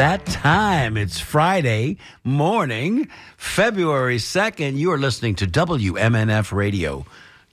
That time. It's Friday morning, February 2nd. You are listening to WMNF Radio,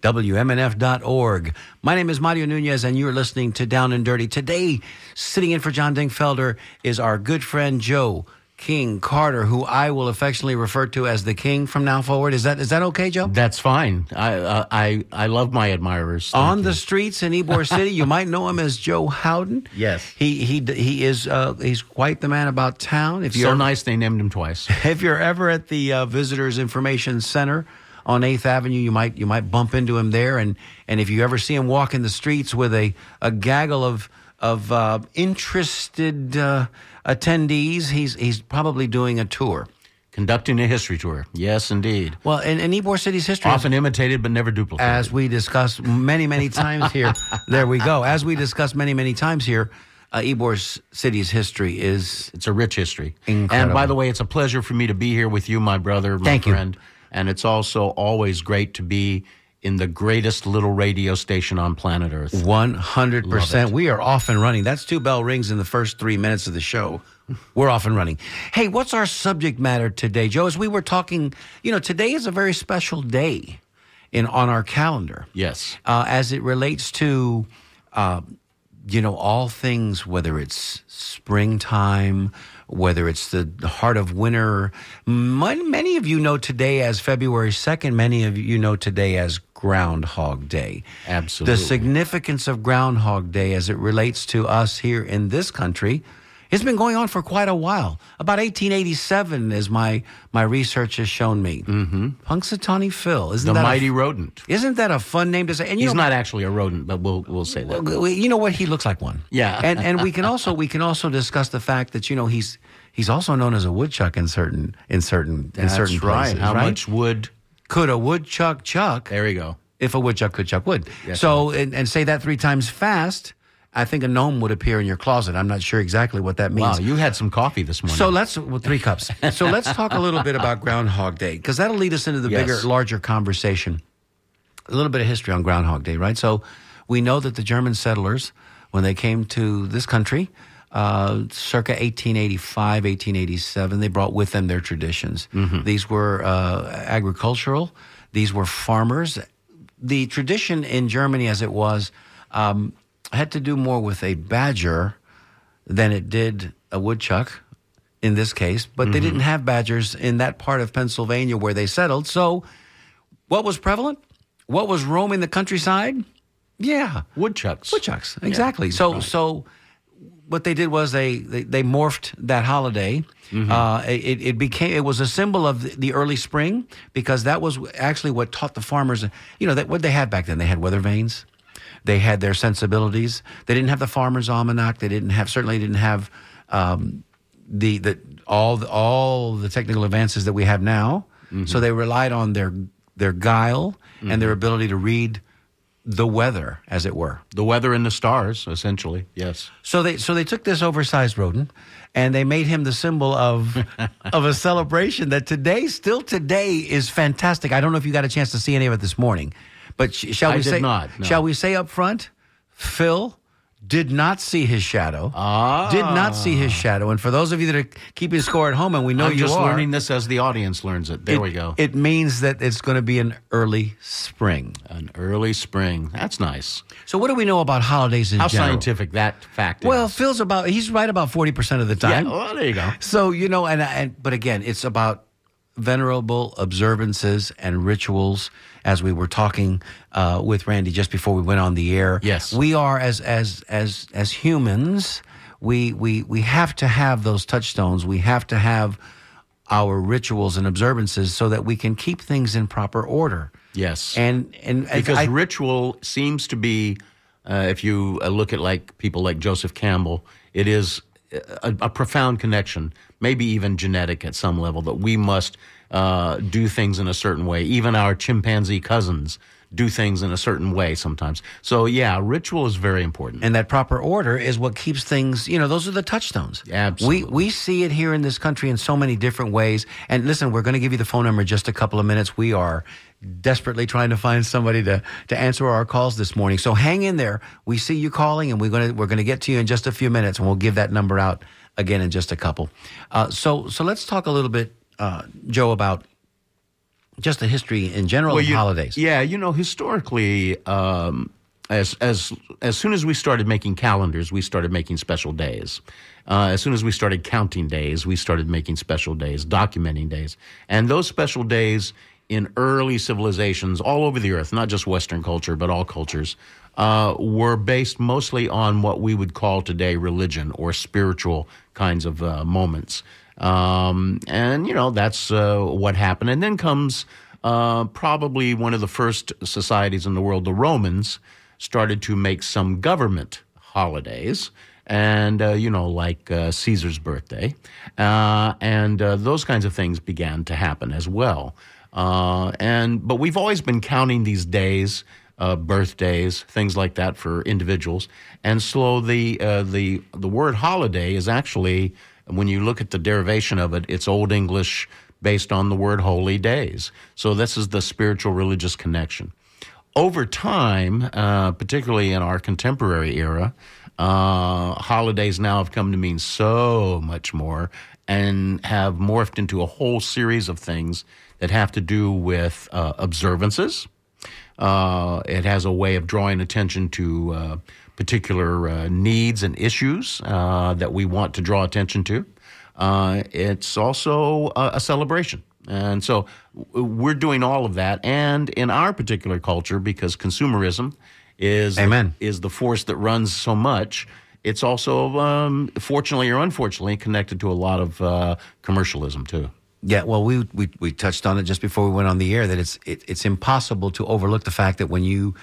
WMNF.org. My name is Mario Nunez, and you are listening to Down and Dirty. Today, sitting in for John Dinkfelder is our good friend Joe King Carter, who I will affectionately refer to as the King from now forward. Is that is that okay, Joe? That's fine. I uh, I I love my admirers. Thank on you. the streets in Ybor City. You might know him as Joe Howden. Yes. he he he is uh, he's quite the man about town. If you're nice they named him twice. if you're ever at the uh, Visitors Information Center on Eighth Avenue, you might you might bump into him there. And and if you ever see him walking the streets with a a gaggle of of uh, interested uh, attendees, he's he's probably doing a tour. Conducting a history tour. Yes, indeed. Well, in, in Ybor City's history, Often imitated but never duplicated. as we discussed many, many times here. there we go. As we discussed many, many times here, uh, Ybor City's history is it's a rich history. Incredible. And by the way, it's a pleasure for me to be here with you, my brother, my Thank you. And it's also always great to be in the greatest little radio station on planet Earth. 100%. We are off and running. That's two bell rings in the first three minutes of the show. We're off and running. Hey, what's our subject matter today, Joe? As we were talking, you know, today is a very special day in on our calendar. Yes. uh, as it relates to, uh, you know, all things, whether it's springtime, whether it's the heart of winter. Many of you know today as February 2nd, many of you know today as Groundhog Day. Absolutely. The significance of Groundhog Day as it relates to us here in this country. It's been going on for quite a while. About 1887, as my my research has shown me. Mm-hmm. Punxsutawney Phil, isn't The that a mighty rodent. isn't that a fun name to say? And you He's know, not actually a rodent, but we'll we'll say that. you know what? He looks like one. Yeah. and and we can also we can also discuss the fact that you know he's he's also known as a woodchuck in certain in certain in certain right. places. How right? much wood? Could a woodchuck chuck There you go. if a woodchuck could chuck wood? Yes, so and, and say that three times fast. I think a gnome would appear in your closet. I'm not sure exactly what that means. Wow, you had some coffee this morning. So let's well, three cups. So let's talk a little bit about Groundhog Day because that'll lead us into the Yes. bigger, larger conversation. A little bit of history on Groundhog Day, right? So we know that the German settlers, when they came to this country, uh, circa 1885, 1887, they brought with them their traditions. These were uh, agricultural. These were farmers. The tradition in Germany, as it was, um, had to do more with a badger than it did a woodchuck in this case, but they didn't have badgers in that part of Pennsylvania where they settled. So, what was prevalent? What was roaming the countryside? Yeah, woodchucks. woodchucks. Exactly. so, so what they did was they they, they morphed that holiday. Uh, it, it became it was a symbol of the- early spring because that was actually what taught the farmers. You know that what they had back then. They had weather vanes. They had their sensibilities. They didn't have the farmer's almanac. They didn't have certainly didn't have um, the the all the, all the technical advances that we have now. So they relied on their their guile and their ability to read the weather, as it were. The weather and the stars, essentially. Yes. So they so they took this oversized rodent and they made him the symbol of of a celebration that today, still today, is fantastic. I don't know if you got a chance to see any of it this morning, but sh- shall I we say not, no. shall we say up front, Phil did not see his shadow. Ah. Did not see his shadow. And for those of you that are keeping score at home, and we know I'm you just are, learning this as the audience learns it. There it, we go. It means that it's going to be an early spring. An early spring. That's nice. So, what do we know about holidays in general? How general? scientific that fact is. Well, is. Phil's about he's right about forty percent of the time. yeah, well, there you go. So you know, and and but again, it's about venerable observances and rituals. As we were talking uh, with Randy just before we went on the air, Yes. we are as as as as humans, we we we have to have those touchstones. We have to have our rituals and observances so that we can keep things in proper order. Yes. And and, because I- ritual seems to be, uh, if you uh, look at like people like Joseph Campbell, it is a, a profound connection, maybe even genetic at some level, that we must uh, do things in a certain way. Even our chimpanzee cousins do things in a certain way sometimes. So yeah, ritual is very important. and that proper order is what keeps things you know those are the touchstones Absolutely. we we see it here in this country in so many different ways and listen we're going to give you the phone number in just a couple of minutes we are desperately trying to find somebody to to answer our calls this morning so hang in there we see you calling and we're going to we're going to get to you in just a few minutes and we'll give that number out again in just a couple. Uh, so so let's talk a little bit, uh, Joe, about just the history in general Well, of you- holidays. Yeah, you know, historically, um, as as as soon as we started making calendars, we started making special days. Uh, as soon as we started counting days, we started making special days, documenting days, and those special days in early civilizations all over the earth, not just Western culture, but all cultures, uh, were based mostly on what we would call today religion or spiritual kinds of uh, moments. Um, and, you know, that's uh, what happened. And then comes uh, probably one of the first societies in the world, the Romans, started to make some government holidays. And, uh, you know, like uh, Caesar's birthday. Uh, and uh, those kinds of things began to happen as well. Uh, and but we've always been counting these days, uh, birthdays, things like that for individuals. And so the uh, the the word holiday is actually, when you look at the derivation of it, it's Old English based on the word holy days. So this is the spiritual religious connection. Over time, uh, particularly in our contemporary era, uh, holidays now have come to mean so much more and have morphed into a whole series of things that have to do with uh, observances. Uh, it has a way of drawing attention to uh, particular uh, needs and issues uh, that we want to draw attention to. Uh, it's also a, a celebration. And so we're doing all of that. And in our particular culture, because consumerism is, Amen. is the force that runs so much, it's also, um, fortunately or unfortunately, connected to a lot of uh, commercialism too. Yeah, well, we, we we touched on it just before we went on the air that it's it, it's impossible to overlook the fact that when you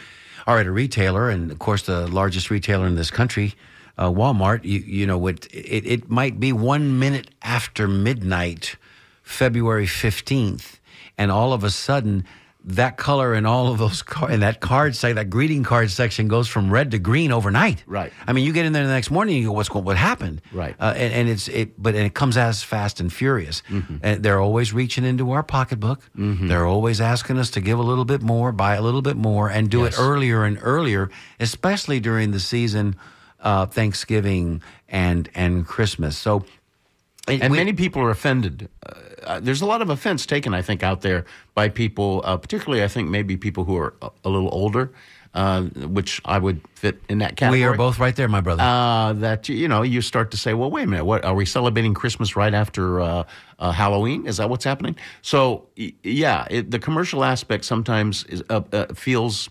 are at a retailer, and of course the largest retailer in this country, uh, Walmart, you you know what it, it might be one minute after midnight, February fifteenth, and all of a sudden that color in all of those car and that card sec that greeting card section goes from red to green overnight. Right. I mean, you get in there the next morning, and you go, "What's going? What happened?" Right. Uh, and, and it's it, but and it comes as fast and furious. And they're always reaching into our pocketbook. They're always asking us to give a little bit more, buy a little bit more, and do Yes. it earlier and earlier, especially during the season, uh, Thanksgiving and and Christmas. So, And we- many people are offended. Uh, uh, there's a lot of offense taken, I think, out there by people, uh, particularly, I think, maybe people who are a, a little older, uh, which I would fit in that category. we are both right there, my brother. Uh, that you know, you start to say, well, wait a minute, what are we celebrating Christmas right after uh, uh, Halloween? Is that what's happening? So, yeah, it, the commercial aspect sometimes is, uh, uh, feels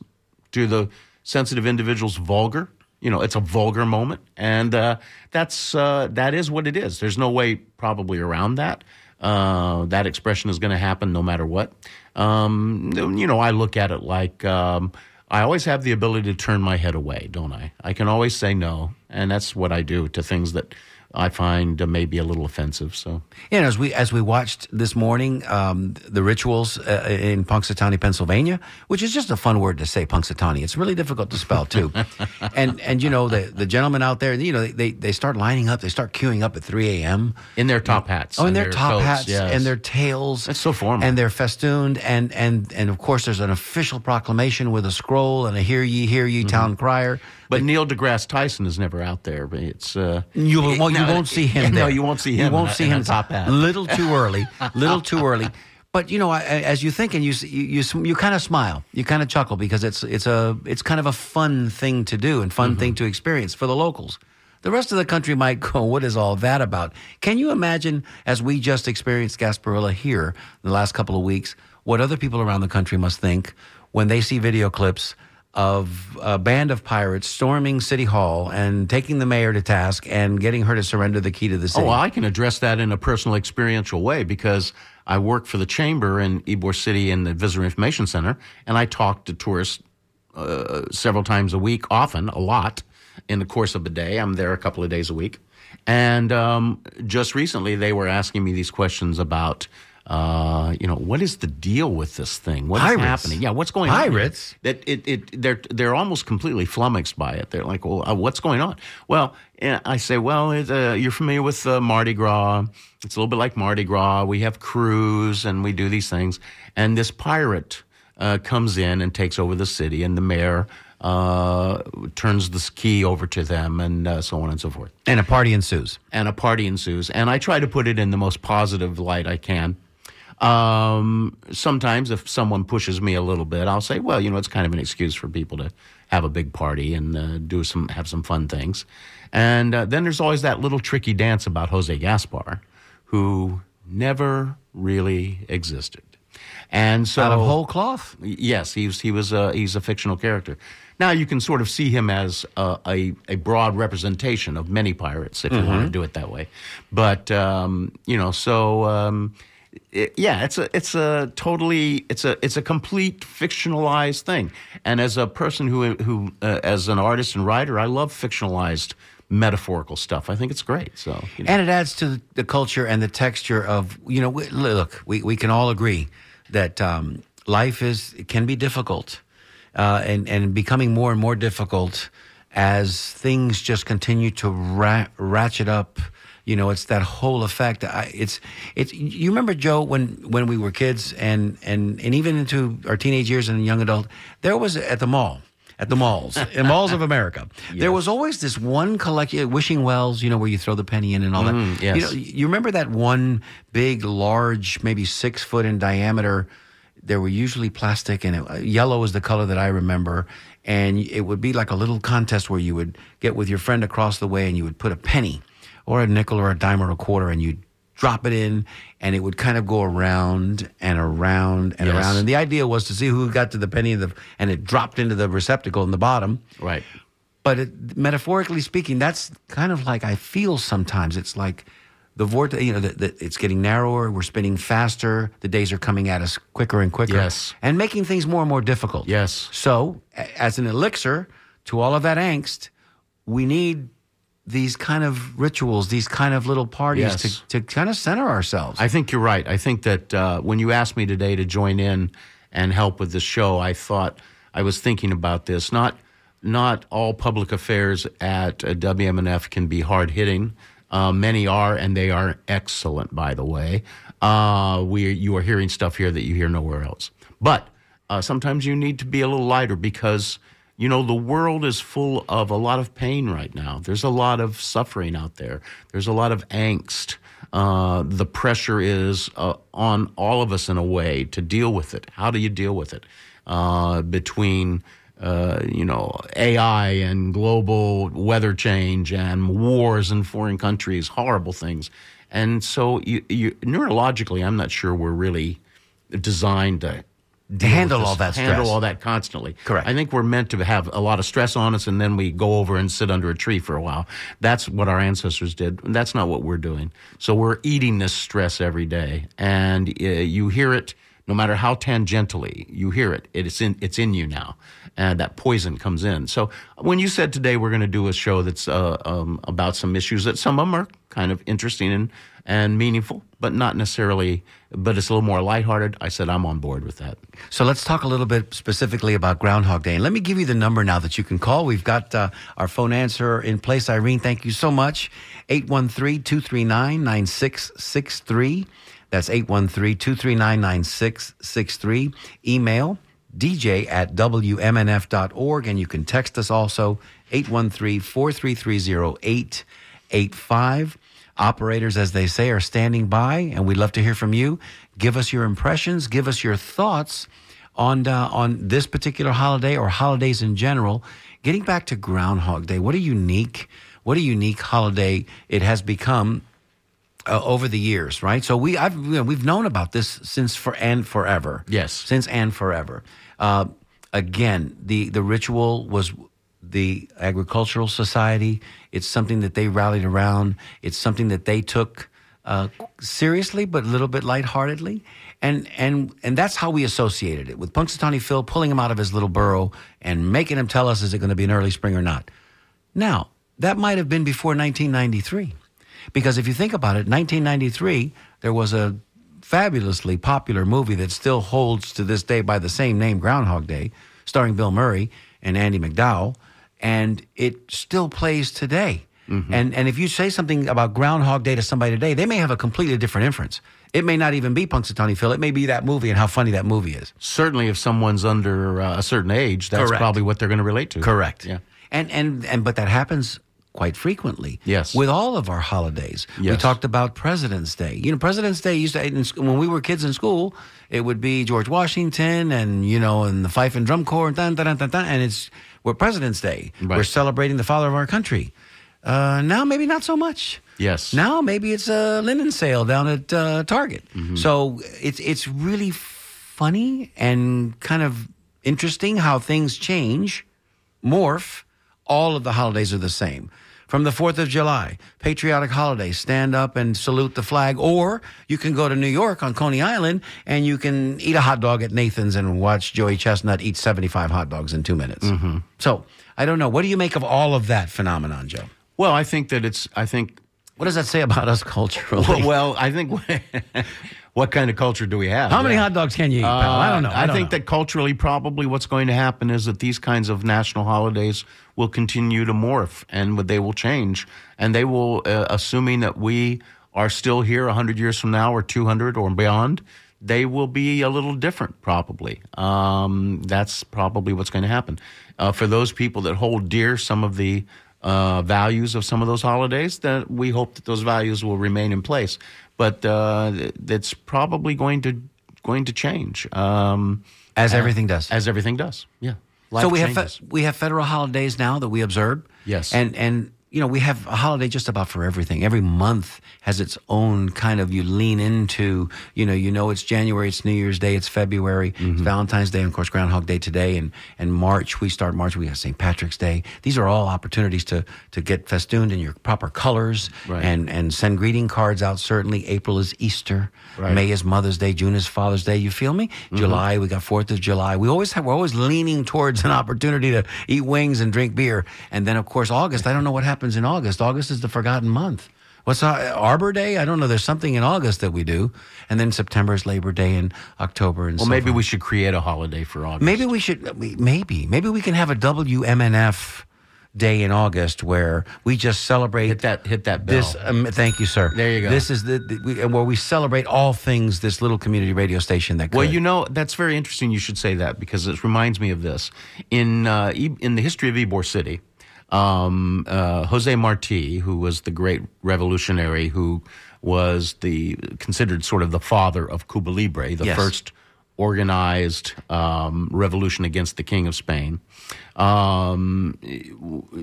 to the sensitive individuals vulgar. You know, it's a vulgar moment, and uh, that's uh, that is what it is. There's no way probably around that. Uh, that expression is going to happen no matter what. Um, you know, I look at it like um, I always have the ability to turn my head away, don't I? I can always say no, and that's what I do to things that I find uh, maybe a little offensive. So, Yeah, and as we as we watched this morning, um, the rituals uh, in Punxsutawney, Pennsylvania, which is just a fun word to say, Punxsutawney. It's really difficult to spell too. and and you know the the gentlemen out there, you know they they start lining up, they start queuing up at three a.m. in their top hats, Oh, in and their top coats, hats yes. and their tails. That's so formal. And they're festooned, and and and of course there's an official proclamation with a scroll and a "Hear ye, hear ye, Mm-hmm. town crier." But Neil deGrasse Tyson is never out there. But it's uh, You won't, you no, won't see him. No, there. you won't see him. You won't see him. top hat. Little too early. Little too early. But you know, I- I- as you think and you you you, you kind of smile, you kind of chuckle because it's it's a it's kind of a fun thing to do and fun Mm-hmm. thing to experience for the locals. The rest of the country might go, "What is all that about?" Can you imagine, as we just experienced Gasparilla here in the last couple of weeks, what other people around the country must think when they see video clips of a band of pirates storming City Hall and taking the mayor to task and getting her to surrender the key to the city. Oh, well, I can address that in a personal experiential way because I work for the chamber in Ybor City in the Visitor Information Center, and I talk to tourists uh, several times a week, often a lot in the course of a day. I'm there a couple of days a week, and um, just recently they were asking me these questions about. Uh, you know, what is the deal with this thing? What is Pirates? happening? Yeah, what's going on? Pirates? that it, it they're they're almost completely flummoxed by it. They're like, well, uh, what's going on? Well, I say, well, it, uh, you're familiar with uh, Mardi Gras. It's a little bit like Mardi Gras. We have crews and we do these things, and this pirate uh, comes in and takes over the city, and the mayor. uh, turns the key over to them, and uh, so on and so forth. And a party ensues. And a party ensues. And I try to put it in the most positive light I can. Um, sometimes, if someone pushes me a little bit, I'll say, "Well, you know, it's kind of an excuse for people to have a big party and uh, do some have some fun things." And uh, then there's always that little tricky dance about Jose Gaspar, who never really existed. And so, Out of whole cloth. Yes, he's he was a, he's a fictional character. Now you can sort of see him as a, a, a broad representation of many pirates, if you want to do it that way. But um, you know, so um, it, yeah, it's a it's a totally it's a it's a complete fictionalized thing. And as a person who who uh, as an artist and writer, I love fictionalized metaphorical stuff. I think it's great. So you know. And it adds to the culture and the texture of, you know, we- look, we, we can all agree that um, life is, can be difficult uh, and, and becoming more and more difficult as things just continue to ra- ratchet up. You know, it's that whole effect. I, it's, it's, you remember, Joe, when, when we were kids and, and, and even into our teenage years and young adult, there was at the mall, at the malls, in malls of America, there was always this one collection, Wishing Wells, you know, where you throw the penny in and all that. Mm, yes. You know, you remember that one big, large, maybe six foot in diameter? There were usually plastic, and it, yellow was the color that I remember. And it would be like a little contest where you would get with your friend across the way, and you would put a penny, or a nickel, or a dime, or a quarter, and you'd drop it in, and it would kind of go around and around and Yes. around. And the idea was to see who got to the penny, and, the, and it dropped into the receptacle in the bottom. right. But it, metaphorically speaking, that's kind of like I feel sometimes. It's like the vortex, you know, that that it's getting narrower. We're spinning faster. The days are coming at us quicker and quicker. Yes. And making things more and more difficult. Yes. So, as an elixir to all of that angst, we need these kind of rituals, these kind of little parties Yes. to, to kind of center ourselves. I think you're right. I think that uh, when you asked me today to join in and help with this show, I thought I was thinking about this. Not not all public affairs at uh, WMNF can be hard hitting. Uh, many are, and they are excellent, by the way. Uh, we you are hearing stuff here that you hear nowhere else. But uh, sometimes you need to be a little lighter because you know the world is full of a lot of pain right now. There's a lot of suffering out there. There's a lot of angst. Uh, the pressure is uh, on all of us in a way to deal with it. How do you deal with it? Uh, between uh, you know AI and global weather change and wars in foreign countries, horrible things. And so, you, you, neurologically, I'm not sure we're really designed to handle all that stress. handle all that constantly. Correct. I think we're meant to have a lot of stress on us, and then we go over and sit under a tree for a while. That's what our ancestors did. That's not what we're doing. So we're eating this stress every day, and uh, you hear it. No matter how tangentially you hear it, it's in it's in you now, and that poison comes in. So when you said today we're going to do a show that's uh, um, about some issues that some of them are kind of interesting and and meaningful, but not necessarily. But it's a little more lighthearted. I said I'm on board with that. So let's talk a little bit specifically about Groundhog Day. And let me give you the number now that you can call. We've got uh, our phone answer in place. Irene, thank you so much. 813 239 9663. That's 813 239 9663. Email dj at wmnf.org. And you can text us also 813 433 0885. Operators, as they say, are standing by, and we'd love to hear from you. Give us your impressions, give us your thoughts on uh, on this particular holiday or holidays in general. Getting back to Groundhog Day, what a unique, what a unique holiday it has become uh, over the years, right? So we I've you know, we've known about this since for and forever. Yes. since and forever. Uh, again, the the ritual was the agricultural society. It's something that they rallied around. It's something that they took uh, seriously, but a little bit lightheartedly. And and and that's how we associated it with Punxsutawney Phil pulling him out of his little burrow and making him tell us is it going to be an early spring or not. Now that might have been before 1993, because if you think about it, 1993 there was a fabulously popular movie that still holds to this day by the same name, Groundhog Day, starring Bill Murray and Andie MacDowell, and it still plays today. And and if you say something about Groundhog Day to somebody today, they may have a completely different inference. It may not even be Punxsutawney Phil. It may be that movie and how funny that movie is. Certainly, if someone's under uh, a certain age, that's Correct. probably what they're going to relate to. Correct. Yeah. And and and but that happens quite frequently. Yes. With all of our holidays. We talked about President's Day. You know, President's Day used to in, when we were kids in school, it would be George Washington and you know and the fife and drum corps and dun, dun, dun, dun, and it's we're President's Day. Right. We're celebrating the father of our country. Uh, now maybe not so much. Yes. Now maybe it's a linen sale down at uh, Target. Mm-hmm. So it's it's really funny and kind of interesting how things change, morph. All of the holidays are the same. From the 4th of July, patriotic holiday, stand up and salute the flag. Or you can go to New York on Coney Island and you can eat a hot dog at Nathan's and watch Joey Chestnut eat 75 hot dogs in two minutes. Mm-hmm. So I don't know. What do you make of all of that phenomenon, Joe? Well, I think that it's. I think. What does that say about us culturally? Well, well I think. what kind of culture do we have? How many Yeah. hot dogs can you eat, pal? I don't know. Uh, I, don't think know. that culturally, probably what's going to happen is that these kinds of national holidays will continue to morph and they will change. And they will, uh, assuming that we are still here 100 years from now or 200 or beyond, they will be a little different, probably. Um, that's probably what's going to happen. Uh, for those people that hold dear some of the uh, values of some of those holidays, that we hope that those values will remain in place. But uh, that's probably going to going to change. Um, as everything does. as everything does. Yeah. Life so we have fe- we have federal holidays now that we observe. Yes. and and you know we have a holiday just about for everything. Every month has its own kind of you lean into. You know, you know it's January, it's New Year's Day, it's February, Mm-hmm. Valentine's Day, and of course Groundhog Day today, and and March we start March we have St. Patrick's Day. These are all opportunities to to get festooned in your proper colors Right. and and send greeting cards out. Certainly, April is Easter, Right. Mm-hmm. May is Mother's Day, June is Father's Day. You feel me? July we got Fourth of July. We always have we're always leaning towards an opportunity to eat wings and drink beer. And then of course August. I don't know what happens in August. August is the forgotten month. What's Arbor Day? I don't know. There's something in August that we do, and then September is Labor Day, and October and Well, so maybe forth. we should create a holiday for August. Maybe we should. Maybe maybe we can have a WMNF day in August where we just celebrate hit that hit that bell. this. Um, thank you, sir. There you go. This is the, the we, where we celebrate all things. This little community radio station that. well, you know that's very interesting. You should say that because it reminds me of this in uh, in the history of Ybor City. Um, uh, Jose Marti, who was the great revolutionary, who was the considered sort of the father of Cuba Libre, the Yes. first organized um, revolution against the King of Spain. Um,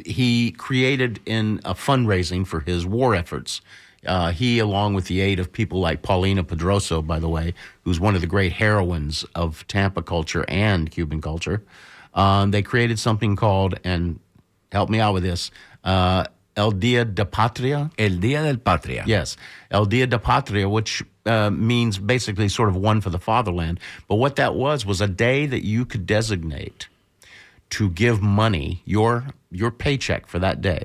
he created in a fundraising for his war efforts. Uh, he, along with the aid of people like Paulina Pedroso, by the way, who's one of the great heroines of Tampa culture and Cuban culture, um, they created something called, and help me out with this, uh, El Dia de Patria. El Día del Patria. Yes, El Dia de Patria, which uh, means basically sort of one for the fatherland. But what that was was a day that you could designate to give money, your your paycheck for that day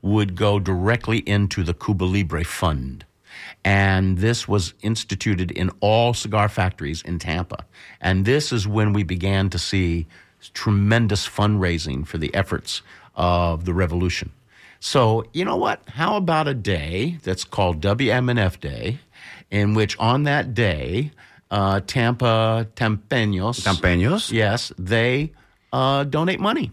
would go directly into the Cuba Libre Fund. And this was instituted in all cigar factories in Tampa. And this is when we began to see tremendous fundraising for the efforts of the revolution. So, you know what? How about a day that's called WMNF Day, in which on that day, uh, Tampa Tampeños, Campeños. yes, they uh, donate money.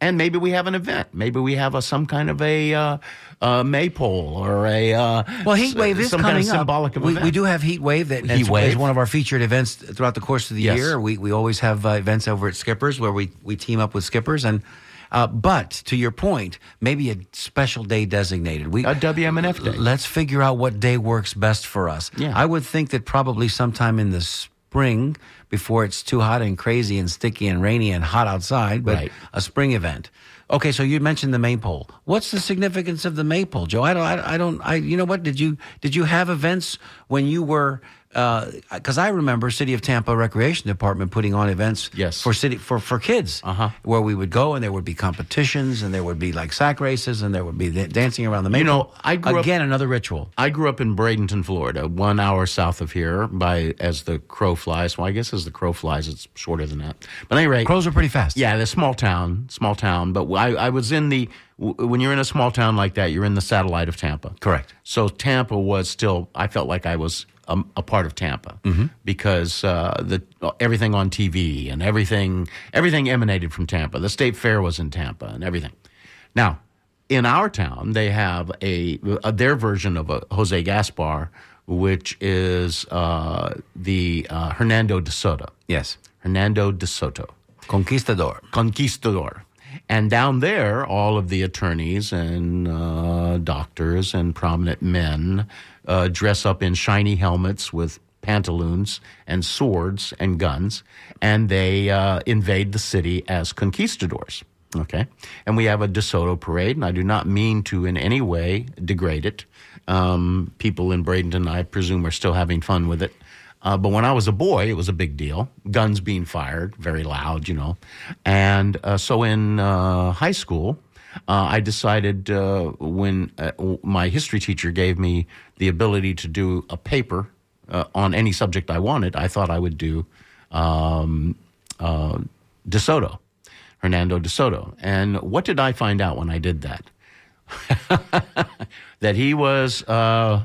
And maybe we have an event. Maybe we have a, some kind of a, uh, uh, maypole or a uh, Well, Heat s- Wave is some coming kind of symbolic up. of we, event. we do have Heat Wave that Heat Wave. is one of our featured events throughout the course of the Yes. year. We we always have uh, events over at Skippers where we we team up with Skippers and. Uh, but to your point, maybe a special day designated. We A WMNF day. Let's figure out what day works best for us. Yeah. I would think that probably sometime in the spring, before it's too hot and crazy and sticky and rainy and hot outside, but Right. a spring event. Okay, so you mentioned the maypole. What's the significance of the maypole, Joe? I don't. I, I don't. I. You know what? Did you did you have events when you were? Because I remember City of Tampa Recreation Department putting on events. Yes. For city for for kids. Uh-huh. Where we would go and there would be competitions and there would be like sack races and there would be dancing around the maypole. You know, I grew up- again another ritual. I grew up in Bradenton, Florida, one hour south of here. By as the crow flies, well, I guess as the crow flies, it's shorter than that. But anyway, Crows are pretty fast. Yeah, the small town, small town. But I, I was in the when you're in a small town like that, you're in the satellite of Tampa. Correct. So Tampa was still. I felt like I was um, a part of Tampa because uh, the everything on TV and everything everything emanated from Tampa. The state fair was in Tampa and everything. Now, in our town, they have a, a their version of a Jose Gaspar, which is uh, the uh, Hernando de Soto. Yes. Hernando de Soto. Conquistador. Conquistador. And down there, all of the attorneys and uh, doctors and prominent men uh, dress up in shiny helmets with pantaloons and swords and guns, and they uh, invade the city as conquistadors. Okay, and we have a DeSoto parade, and I do not mean to in any way degrade it. Um, people in Bradenton, I presume, are still having fun with it. Uh, but when I was a boy, it was a big deal. Guns being fired, very loud, you know. And uh, so in uh, high school, uh, I decided uh, when uh, my history teacher gave me the ability to do a paper uh, on any subject I wanted, I thought I would do um, uh, De Soto, Hernando De Soto. And what did I find out when I did that? that he was uh,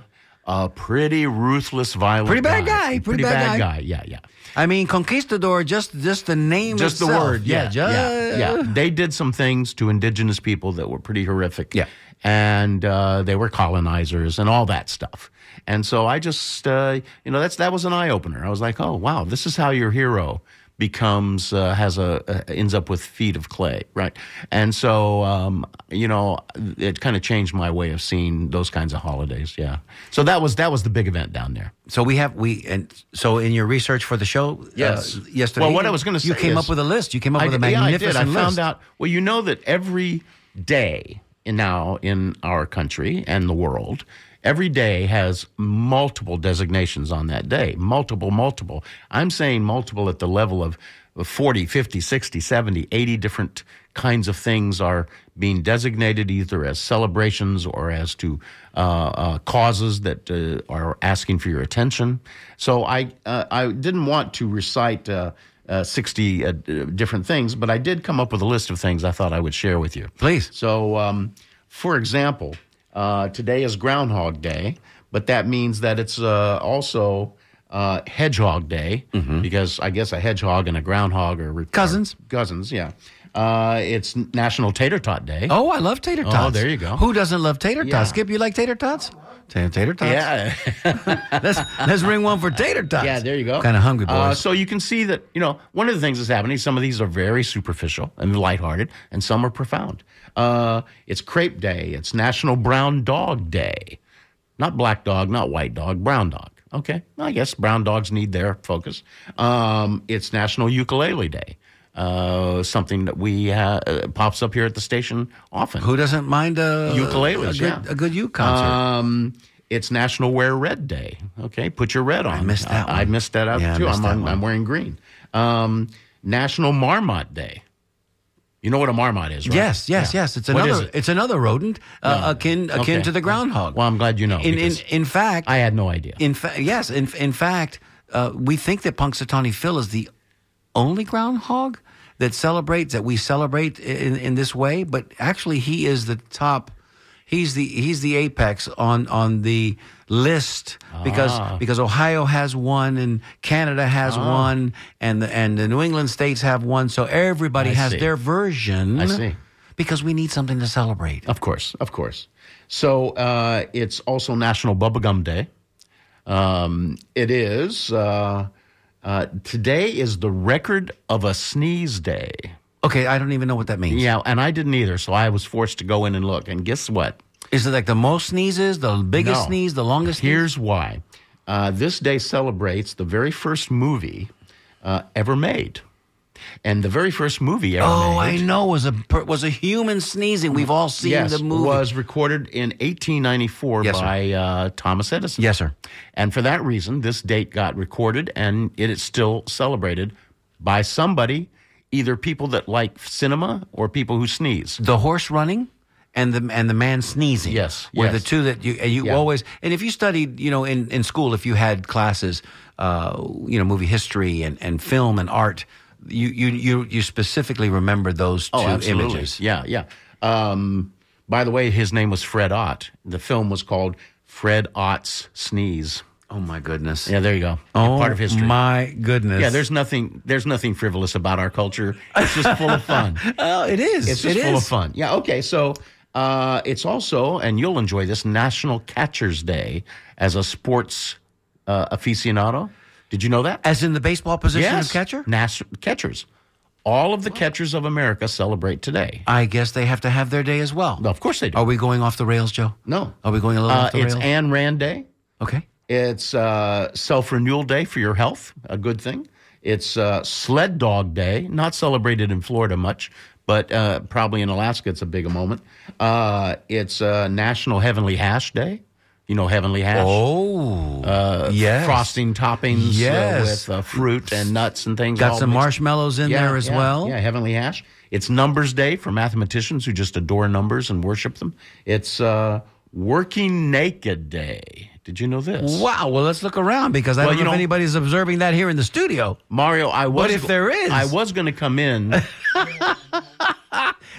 a pretty ruthless, violent, Pretty bad guy, pretty bad guy. Yeah, yeah. I mean, conquistador. Just just the name. Just the itself. word. Yeah, just, yeah, yeah. They did some things to indigenous people that were pretty horrific. Yeah. and uh, they were colonizers and all that stuff. And so I just, uh, you know, that's that was an eye opener. I was like, oh wow, this is how your hero becomes uh, has a uh, ends up with feet of clay, right? And so, um, you know, it kind of changed my way of seeing those kinds of holidays. Yeah. So that was that was the big event down there. So we have we and so in your research for the show, Yes. uh, yesterday. Well, what I was gonna say, you came is- up with a list. You came up with a did- yeah, I magnificent did. I list. found out. Well, you know that every day now in our country and the world, every day has multiple designations on that day. Multiple, multiple. I'm saying multiple at the level of 40, 50, 60, 70, 80 different kinds of things are being designated either as celebrations or as to uh, uh, causes that uh, are asking for your attention. So I, uh, I didn't want to recite uh, uh, 60 uh, different things, but I did come up with a list of things I thought I would share with you. Please. So, um, for example, uh, today is Groundhog Day, but that means that it's uh, also uh, Hedgehog Day because I guess a hedgehog and a groundhog are, are Cousins. Cousins, yeah. Uh, it's National Tater Tot Day. Oh, I love tater tots. there you go. Who doesn't love tater tots? Yeah. Skip, you like tater tots? Tater, tater tots. yeah. let's let's ring one for tater tots. Yeah, there you go. Kind of hungry, boys. Uh, so you can see that, you know, one of the things that's happening, some of these are very superficial and lighthearted, and some are profound. Uh, it's Crepe Day. It's National Brown Dog Day. Not black dog, not white dog, brown dog. Okay. I guess brown dogs need their focus. Um, it's National Ukulele Day. Uh, something that we uh, pops up here at the station often. Who doesn't mind a ukulele? a good, yeah. a good uke concert? Um, it's National Wear Red Day. Okay, put your red on. I missed that I, one. missed that out Yeah, I too. I'm, that on, one. I'm wearing green. Um, National Marmot Day. You know what a marmot is, right? yes, yes, Yeah. yes. It's another. it? It's another rodent uh, akin akin Okay. to the groundhog. Well, I'm glad you know. in, in in fact, I had no idea. In fact, yes. In in fact, uh, we think that Punxsutawney Phil is the only groundhog that celebrates that we celebrate in in this way. But actually, he is the top. He's the he's the apex on on the list because Ah. because Ohio has one and Canada has one and the and the New England states have one. So everybody I has see. their version. I see. Because we need something to celebrate. Of course, of course. So uh, it's also National Bubblegum Day. Um, it is. Uh, uh, today is the record of a sneeze day. Okay, I don't even know what that means. Yeah, and I didn't either, so I was forced to go in and look. And guess what? Is it like the most sneezes, the biggest No. sneeze, the longest? sneeze? Here's why. Uh, this day celebrates the very first movie uh, ever made. And the very first movie ever Oh, I made. know. Was a per- was a human sneezing. We've all seen yes, the movie. It was recorded in 1894 Yes, sir. by uh, Thomas Edison. Yes, sir. And for that reason, this date got recorded and it is still celebrated by somebody, either people that like cinema or people who sneeze. The horse running and the and the man sneezing. Yes, were yes. the two that you you Yeah. always. And if you studied, you know, in, in school, if you had classes, uh, you know, movie history and, and film and art, you you you you specifically remember those two Oh, absolutely. images. Yeah, yeah. Um, By the way, his name was Fred Ott. The film was called Fred Ott's Sneeze. Oh my goodness. Yeah, there you go. Oh, Part of history. my goodness. yeah, there's nothing there's nothing frivolous about our culture. It's just full of fun. Oh, it is. It's just It full is. of fun. Yeah. Okay. So uh, it's also, and you'll enjoy this, National Catchers Day as a sports uh, aficionado. Did you know that? As in the baseball position yes. of catcher? Nas- catchers. All of the catchers of America celebrate today. I guess they have to have their day as well. No, of course they do. Are we going off the rails, Joe? no. Are we going a little Uh, off the it's rails? Ayn Rand Day. okay. It's uh, self renewal day for your health, a good thing. It's uh, sled dog day, not celebrated in Florida much, but uh, probably in Alaska it's a big moment. Uh, it's uh, National Heavenly Hash Day. You know Heavenly Hash? Oh, uh, yes. frosting toppings Yes. uh, with uh, fruit and nuts and things. got some mixed- marshmallows in Yeah, there as yeah, well. Yeah, Heavenly Hash. It's Numbers Day for mathematicians who just adore numbers and worship them. It's uh, Working Naked Day. Did you know this? Wow. Well, let's look around because I Well, don't you know if anybody's observing that here in the studio. Mario, I was. But if there is- I was going to come in.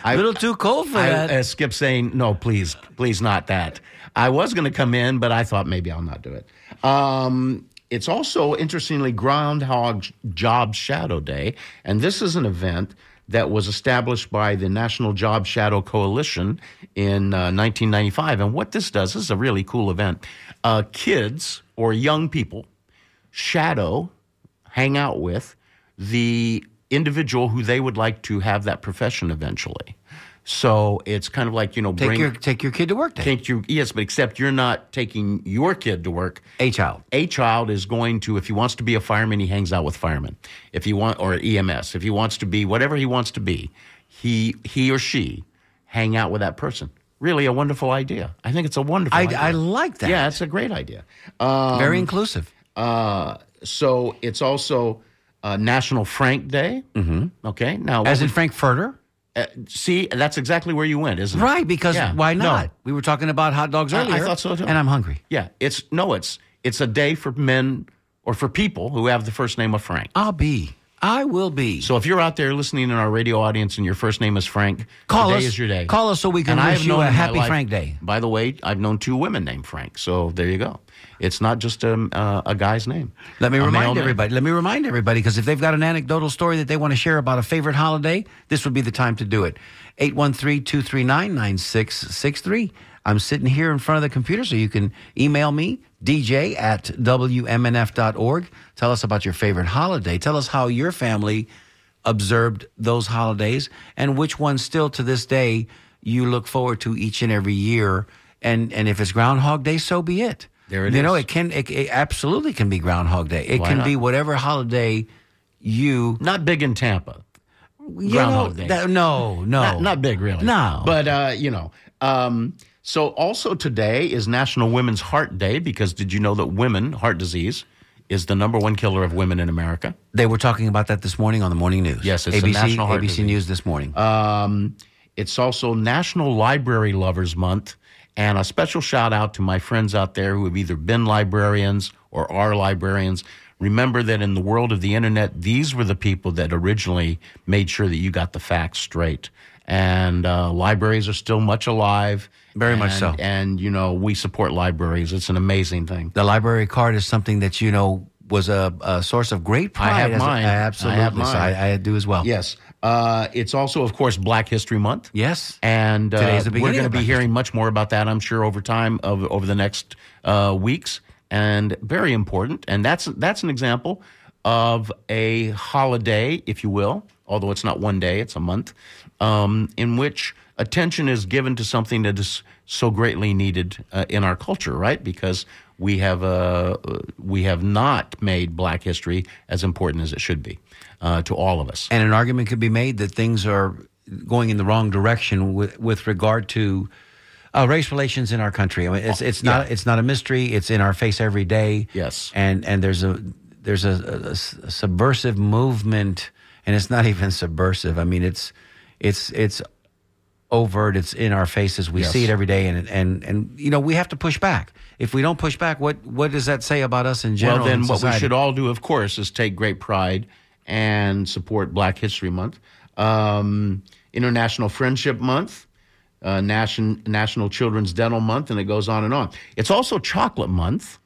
A little too cold for I that. uh, skip saying no, please, please, not that. I was going to come in, but I thought maybe I'll not do it. Um, it's also interestingly Groundhog Job Shadow Day, and this is an event that was established by the National Job Shadow Coalition in uh, 1995. And what this does this is a really cool event. Uh, kids or young people shadow, hang out with the individual who they would like to have that profession eventually. So it's kind of like you know, take bring your take your kid to work day. take your yes, but except you're not taking your kid to work. A child. A child is going to, if he wants to be a fireman, he hangs out with firemen. If he want or EMS, if he wants to be whatever he wants to be, he he or she hang out with that person. Really, a wonderful idea. I think it's a wonderful. I, idea. I like that. Yeah, it's a great idea. Um, Very inclusive. uh, so it's also uh, National Frank Day. Mm-hmm. Okay, now As in we- Frankfurter? Uh, see, that's exactly where you went, isn't it? Right, because Yeah. why No. not? We were talking about hot dogs I- I thought so, too. And I'm hungry. Yeah, it's no, it's it's a day for men or for people who have the first name of Frank. I'll be. I will be. So if you're out there listening in our radio audience and your first name is Frank, Call today us. is your day. Call us so we can And wish have you a happy life- Frank Day. By the way, I've known two women named Frank, so there you go. It's not just a, uh, a guy's name. Let me A remind name. everybody. Let me remind everybody because if they've got an anecdotal story that they want to share about a favorite holiday, this would be the time to do it. 813-239-9663. I'm sitting here in front of the computer so you can email me, dj at wmnf.org. Tell us about your favorite holiday. Tell us how your family observed those holidays and which ones still to this day you look forward to each and every year. And, and if it's Groundhog Day, so be it. There it you know, it can it, it absolutely can be Groundhog Day. It Why can not? be whatever holiday you Not big in Tampa. you Groundhog know, Day. that- no, no, Not, not big, really. No. But, uh, you know. Um, so also today is National Women's Heart Day because did you know that women, heart disease, is the number one killer of women in America? They were talking about that this morning on the morning news. Yes, it's ABC, national heart ABC disease. News this morning. Um, it's also National Library Lovers Month. And a special shout out to my friends out there who have either been librarians or are librarians. Remember that in the world of the internet, these were the people that originally made sure that you got the facts straight. And uh, libraries are still much alive. Very much so. And, you know, we support libraries. It's an amazing thing. the library card is something that you know was a, a source of great pride. I have a- mine. I have absolutely, So mine. I, I do as well. Yes. Uh, it's also, of course, Black History Month. Yes. And uh, Today's the we're going to be hearing much more about that, I'm sure, over time, of, over the next uh, weeks. And very important. And that's that's an example of a holiday, if you will, although it's not one day, it's a month, um, in which attention is given to something that is so greatly needed uh, in our culture, right? Because we have uh, we have not made Black history as important as it should be uh, to all of us. And an argument could be made that things are going in the wrong direction with, with regard to uh, race relations in our country. I mean, it's it's not it's not a mystery. It's in our face every day. Yes. and and there's a there's a, a- a subversive movement, and it's not even subversive. I mean, it's it's it's overt. It's in our faces. We Yes. see it every day, and and and you know we have to push back. If we don't push back, what what does that say about us in general? Well, then what we should all do, of course, is take great pride and support Black History Month, um, International Friendship Month, uh, Nation, National Children's Dental Month, and it goes on and on. It's also Chocolate Month.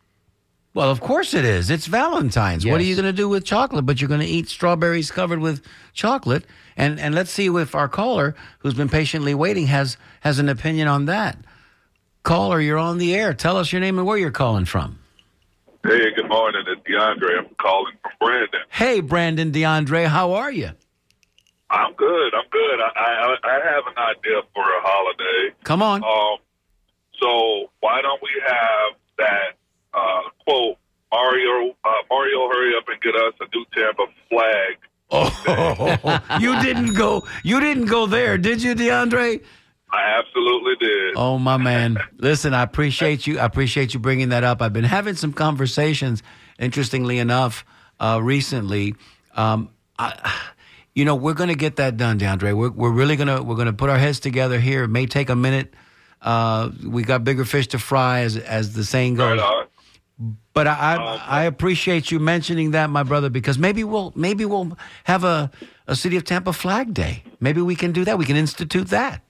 Well, of course it is. It's Valentine's. What are you going to do with chocolate? But you're going to eat strawberries covered with chocolate. And and let's see if our caller, who's been patiently waiting, has has an opinion on that. Caller, you're on the air. Tell us your name and where you're calling from. Hey, good morning. It's DeAndre. I'm calling from Brandon. Hey, Brandon DeAndre, how are you? I'm good. I'm good. I, I I have an idea for a holiday. Come on. Um, so why don't we have that uh, quote Mario uh, Mario hurry up and get us a new Tampa flag? Oh, you didn't go. You didn't go there, did you, DeAndre? I absolutely did. Oh my man. Listen, I appreciate you. I appreciate you bringing that up. I've been having some conversations, interestingly enough, uh, recently. Um, I, you know, we're going to get that done, DeAndre. We're, we're really going to we're going to put our heads together here. It may take a minute. Uh, we got bigger fish to fry, as as the saying goes. Right. But I, I I appreciate you mentioning that, my brother, because maybe we'll maybe we'll have a a city of Tampa flag day. Maybe we can do that. We can institute that.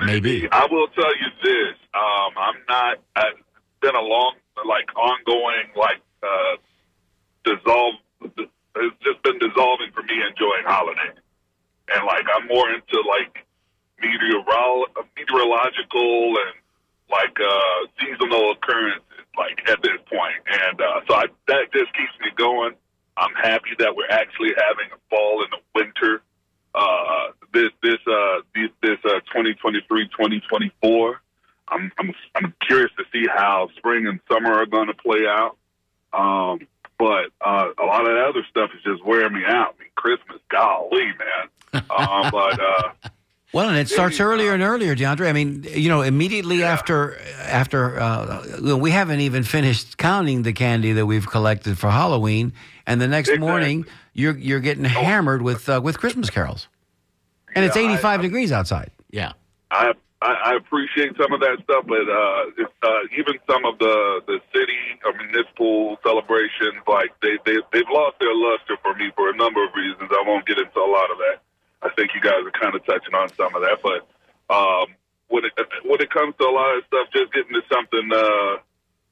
Maybe. I will tell you this. Um, I'm not. It's been a long, like ongoing, like uh, dissolve. It's just been dissolving for me enjoying holiday, and like I'm more into like meteorol- meteorological and like uh, seasonal occurrences, like at this point, and uh, so I, that just keeps me going. I'm happy that we're actually having a fall and a winter uh, this this uh this, this uh 2023 2024 I'm I'm I'm curious to see how spring and summer are going to play out. Um but uh a lot of the other stuff is just wearing me out. I mean Christmas golly man. Um but uh Well, and it starts earlier uh, and earlier, DeAndre. I mean, you know, immediately after after uh, we haven't even finished counting the candy that we've collected for Halloween, and the next Exactly. morning you're you're getting hammered with uh, with Christmas carols, and it's Yeah, I- 85 degrees outside. Yeah. I, I I appreciate some of that stuff, but uh, it's, uh, even some of the the city or municipal celebrations, like they they they've lost their luster for me for a number of reasons. I won't get into a lot of that. I think you guys are kind of touching on some of that, but um, when it when it comes to a lot of stuff, just getting to something uh,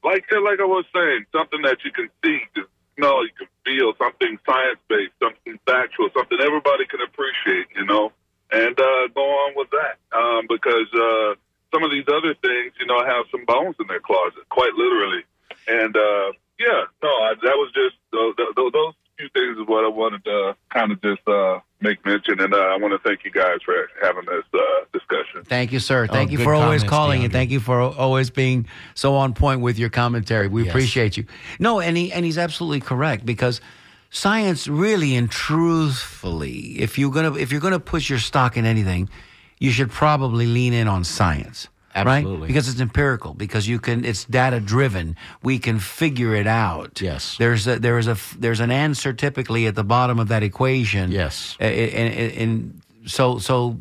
like like I was saying, something that you can see, just smell, you can feel, something science based, something factual, something everybody can appreciate, you know, and uh, go on with that. Um, because uh, some of these other things, you know, have some bones in their closet, quite literally. And uh, yeah, no, I, that was just uh, th- th- those few things is what I wanted to kind of just uh, make mention, and uh, I want to thank you guys for having this uh, discussion. Thank you, sir. Thank oh, you good for always calling, and thank you for always being so on point with your commentary. We Yes. appreciate you. No, and he and he's absolutely correct because science really and truthfully, if you're gonna if you're gonna put your stock in anything, you should probably lean in on science. Absolutely. Right? Because it's empirical. Because you can, it's data driven. We can figure it out. Yes. There's a, there is a, there's an answer typically at the bottom of that equation. Yes. And, and, and so, so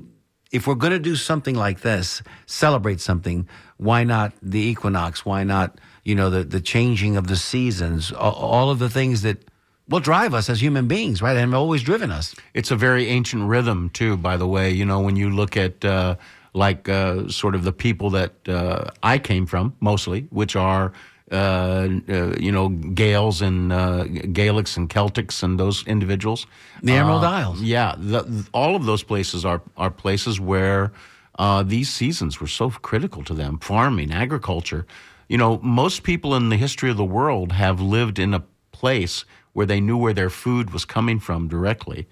if we're going to do something like this, celebrate something, why not the equinox? Why not, you know, the, the changing of the seasons? All, of the things that will drive us as human beings, right? And have always driven us. It's a very ancient rhythm, too, by the way. You know, when you look at uh, like uh, sort of the people that uh, I came from, mostly, which are, uh, uh, you know, Gaels and uh, Gaelics and Celtics and those individuals. The Emerald Isles. Yeah. The, all of those places are, are places where uh, these seasons were so critical to them farming, agriculture. You know, most people in the history of the world have lived in a place where they knew where their food was coming from directly.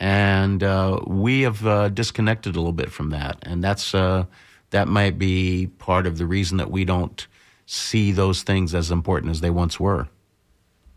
And uh, we have uh, disconnected a little bit from that. And that's, uh, that might be part of the reason that we don't see those things as important as they once were.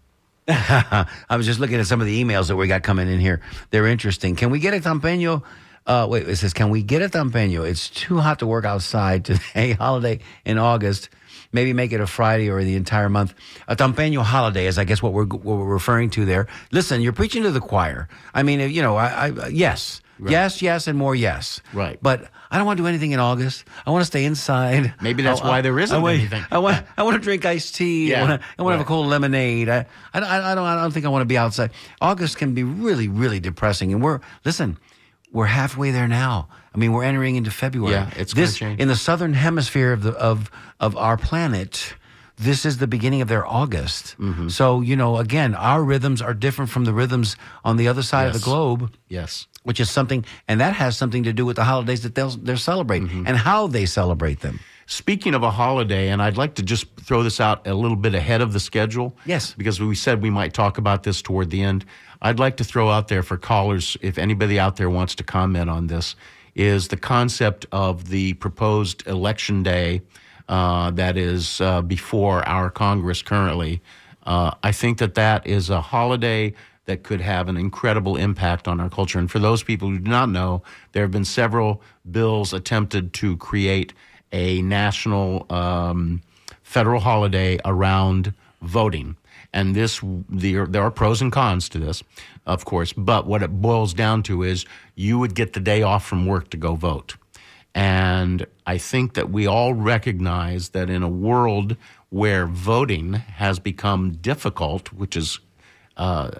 I was just looking at some of the emails that we got coming in here. They're interesting. Can we get a tampeño? Uh, wait, it says, can we get a tampeño? It's too hot to work outside today. Holiday in August. Maybe make it a Friday or the entire month. A tampeño holiday is, I guess, what we're what we're referring to there. Listen, you're preaching to the choir. I mean, you know, I, I yes, yes, yes, and more yes. Right. But I don't want to do anything in August. I want to stay inside. Maybe that's I- why there isn't I want, anything. I want, I want to drink iced tea. I Yeah, want to, I want to have a cold lemonade. I, I, I, I don't, I don't think I want to be outside. August can be really, really depressing. And we're, listen, we're halfway there now. I mean, we're entering into February. Yeah, it's this change. in the southern hemisphere of the of of our planet. This is the beginning of their August. Mm-hmm. So you know, again, our rhythms are different from the rhythms on the other side of the globe Yes. which is something, and that has something to do with the holidays that they'll they're celebrating Mm-hmm. and how they celebrate them. Speaking of a holiday, and I'd like to just throw this out a little bit ahead of the schedule. Yes. Because we said we might talk about this toward the end. I'd like to throw out there for callers, if anybody out there wants to comment on this, is the concept of the proposed election day uh, that is uh, before our Congress currently. Uh, I think that that is a holiday that could have an incredible impact on our culture. And for those people who do not know, there have been several bills attempted to create a national um, federal holiday around voting. And this, there, there are pros and cons to this, of course. But what it boils down to is you would get the day off from work to go vote. And I think that we all recognize that in a world where voting has become difficult, which is uh,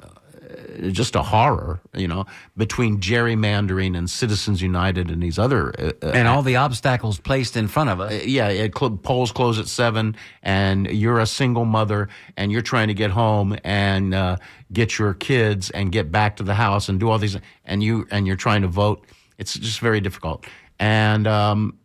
just a horror, you know, between gerrymandering and Citizens United and these other uh, uh, And all the obstacles placed in front of us. yeah, it cl- polls close at seven, and you're a single mother, and you're trying to get home and uh, get your kids and get back to the house and do all these, and you and you're trying to vote. It's just very difficult. And um,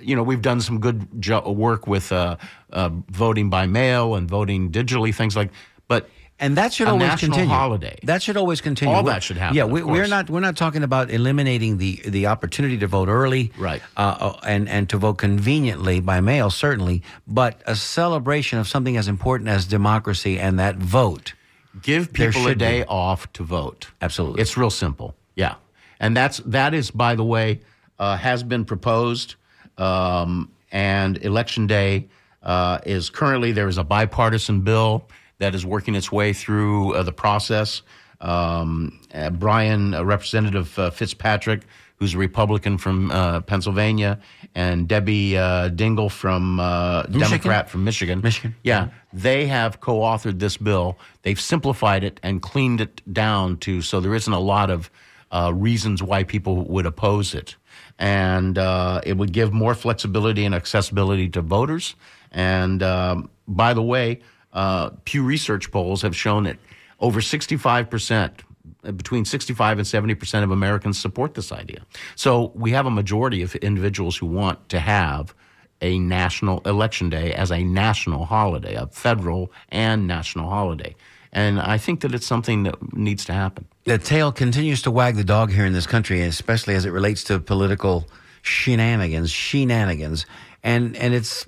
you know, we've done some good jo- work with uh, uh, voting by mail and voting digitally, things like. But And that should always continue. holiday. That should always continue. All We're- that should happen, Yeah, we, we're not we're not talking about eliminating the the opportunity to vote early, Right. Uh, uh, and and to vote conveniently by mail, certainly, but a celebration of something as important as democracy and that vote. give people a should be. day off to vote. Absolutely. it's real simple. Yeah, and that's that is by the way uh, has been proposed, um, and election day uh, is currently there is a bipartisan bill that is working its way through uh, the process. Um, uh, Brian, uh, Representative uh, Fitzpatrick, who's a Republican from uh, Pennsylvania, and Debbie uh, Dingell from uh, Democrat from Michigan. Michigan. Yeah, they have co-authored this bill. They've simplified it and cleaned it down to so there isn't a lot of uh, reasons why people would oppose it, and uh, it would give more flexibility and accessibility to voters. And um, by the way, uh, Pew Research polls have shown that over 65 percent between 65 and 70 percent of Americans support this idea. So we have a majority of individuals who want to have a national election day as a national holiday, a federal and national holiday. And I think that it's something that needs to happen. The tail continues to wag the dog here in this country, especially as it relates to political shenanigans, shenanigans, and and it's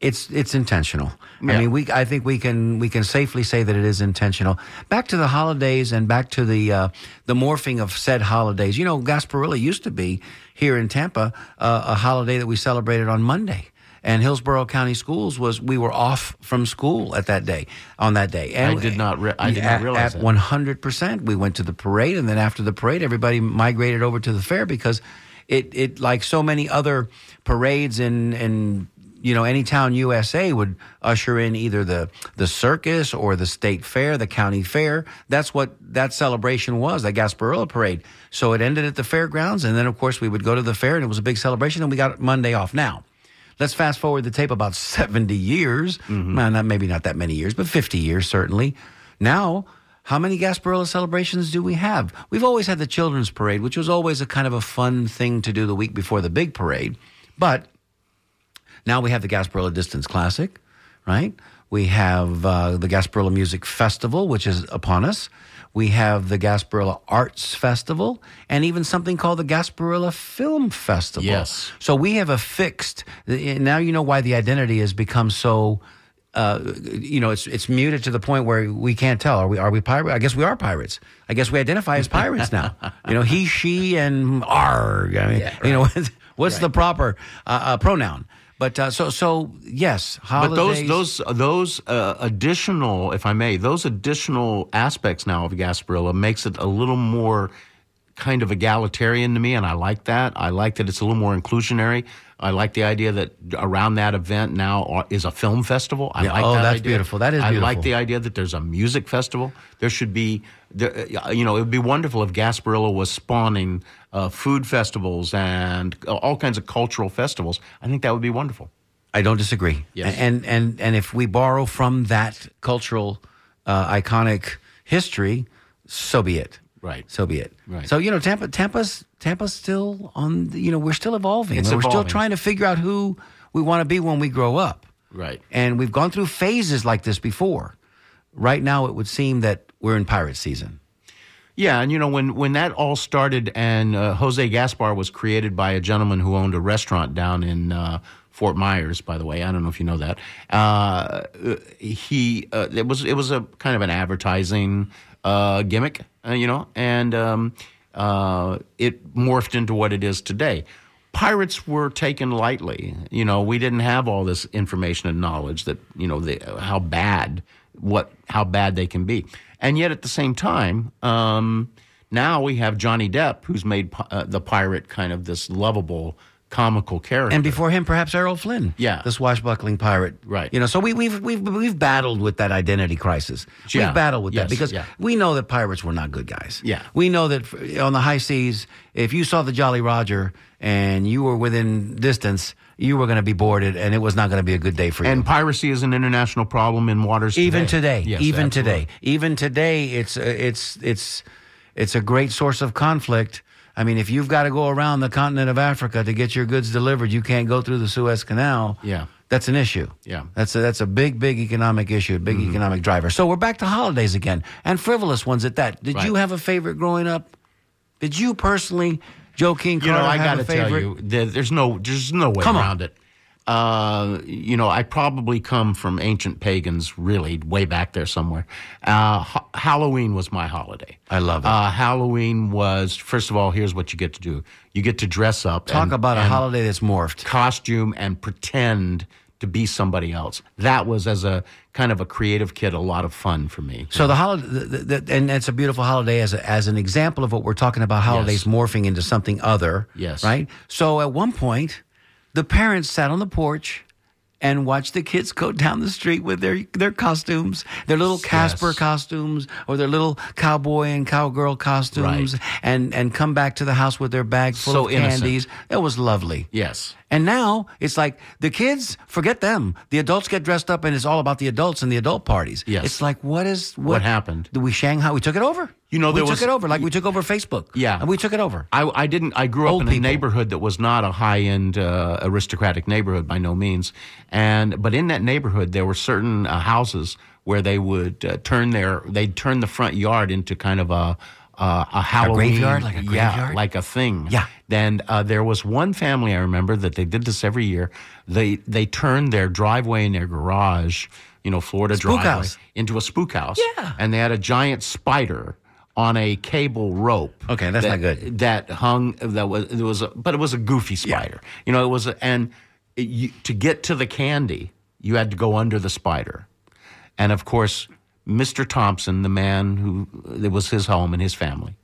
it's it's intentional. I mean, we I think we can we can safely say that it is intentional. Back to the holidays and back to the uh, the morphing of said holidays. You know, Gasparilla used to be here in Tampa uh, a holiday that we celebrated on Monday. And Hillsborough County Schools was we were off from school at that day on that day. And I did not re- I did not at- realize at one hundred percent. We went to the parade, and then after the parade, everybody migrated over to the fair because it, it like so many other parades in in you know any town USA would usher in either the the circus or the state fair, the county fair. That's what that celebration was, that Gasparilla parade. So it ended at the fairgrounds, and then of course we would go to the fair, and it was a big celebration, and we got Monday off. Now. Let's fast forward the tape about 70 years. Well, not, maybe not that many years, but 50 years certainly. Now, how many Gasparilla celebrations do we have? We've always had the children's parade, which was always a kind of a fun thing to do the week before the big parade. But now we have the Gasparilla Distance Classic, right? We have uh, the Gasparilla Music Festival, which is upon us. We have the Gasparilla Arts Festival, and even something called the Gasparilla Film Festival. Yes. So we have a fixed. Now you know why the identity has become so. Uh, you know, it's it's muted to the point where we can't tell. Are we are we pirates? I guess we are pirates. I guess we identify as pirates now. you know, he, she, and arg. I mean, you know, what's the proper uh, uh, pronoun? But uh, so so yes, But those those those uh, additional, if I may, those additional aspects now of Gasparilla makes it a little more kind of egalitarian to me, and I like that. I like that it's a little more inclusionary. I like the idea that around that event now is a film festival. I Yeah, like oh, that that's idea. beautiful. That is I like the idea that there's a music festival. There should be, there, uh, you know, it would be wonderful if Gasparilla was spawning uh, food festivals and all kinds of cultural festivals, I think that would be wonderful. I don't disagree. Yes. And and and if we borrow from that cultural uh, iconic history, so be it. Right. So be it. Right. So you know, Tampa, Tampa's Tampa's still on. The, you know, we're still evolving. It's we're still trying to figure out who we want to be when we grow up. Right. And we've gone through phases like this before. Right now, it would seem that we're in pirate season. Yeah, and you know when when that all started, and uh, Jose Gaspar was created by a gentleman who owned a restaurant down in uh, Fort Myers. By the way, I don't know if you know that. Uh, he uh, it was it was a kind of an advertising uh, gimmick, uh, you know, and um, it morphed into what it is today. Pirates were taken lightly. You know, we didn't have all this information and knowledge that you know the, how bad what how bad they can be, and yet at the same time, um, now we have Johnny Depp, who's made uh, the pirate kind of this lovable, comical character. And before him, perhaps Errol Flynn. Yeah. the swashbuckling pirate. Right. You know, so we, we've we've we've battled with that identity crisis. Yeah. We've battled with Yes, that because yeah. we know that pirates were not good guys. Yeah. We know that on the high seas, if you saw the Jolly Roger and you were within distance, you were going to be boarded, and it was not going to be a good day for you. and piracy is an international problem in waters even today, Yes, even absolutely. today, even today, it's uh, it's it's it's a great source of conflict. I mean, if you've got to go around the continent of Africa to get your goods delivered, you can't go through the Suez Canal. Yeah. that's an issue. Yeah. Mm-hmm. that's a, that's a big, big economic issue, a big economic driver. So we're back to holidays again, and frivolous ones at that. Did Right. you have a favorite growing up? Did you personally, Joe King You know, I got to tell you, there, there's no, there's no way Come on. around it. Uh, you know, I probably come from ancient pagans, really, way back there somewhere. Uh, ha- Halloween was my holiday. I love it. Uh, Halloween was, first of all, here's what you get to do: you get to dress up, Talk and- about a holiday that's morphed. costume, and pretend to be somebody else. That was, as a kind of a creative kid, a lot of fun for me. So the holiday, and it's a beautiful holiday as a, as an example of what we're talking about. Holidays Yes. morphing into something other. Yes. Right. So at one point, the parents sat on the porch and watched the kids go down the street with their their costumes, their little Casper Yes. costumes or their little cowboy and cowgirl costumes, Right. and and come back to the house with their bag full So of innocent. candies. It was lovely. yes. And now it's like the kids forget them. The adults get dressed up, and it's all about the adults and the adult parties. Yes. it's like what is what, What happened? Did we Shanghai? We took it over. You know, we took was- it over like we took over Facebook. Yeah. and we took it over. I, I didn't. I grew up Old in a neighborhood that was not a high end uh, aristocratic neighborhood by no means, and but in that neighborhood there were certain uh, houses where they would uh, turn their they'd turn the front yard into kind of a uh, a Halloween graveyard? Like a yeah, like a thing. Yeah. Then uh, there was one family I remember that they did this every year. They they turned their driveway and their garage, you know, Florida Spook driveway, house. into a spook house. Yeah. And they had a giant spider on a cable rope. Okay, that's that- not good. That hung. That was. It was. A, but it was a goofy spider. Yeah. You know, it was. A, and it, you, to get to the candy, you had to go under the spider, and of course, Mr. Thompson, the man who it was his home and his family,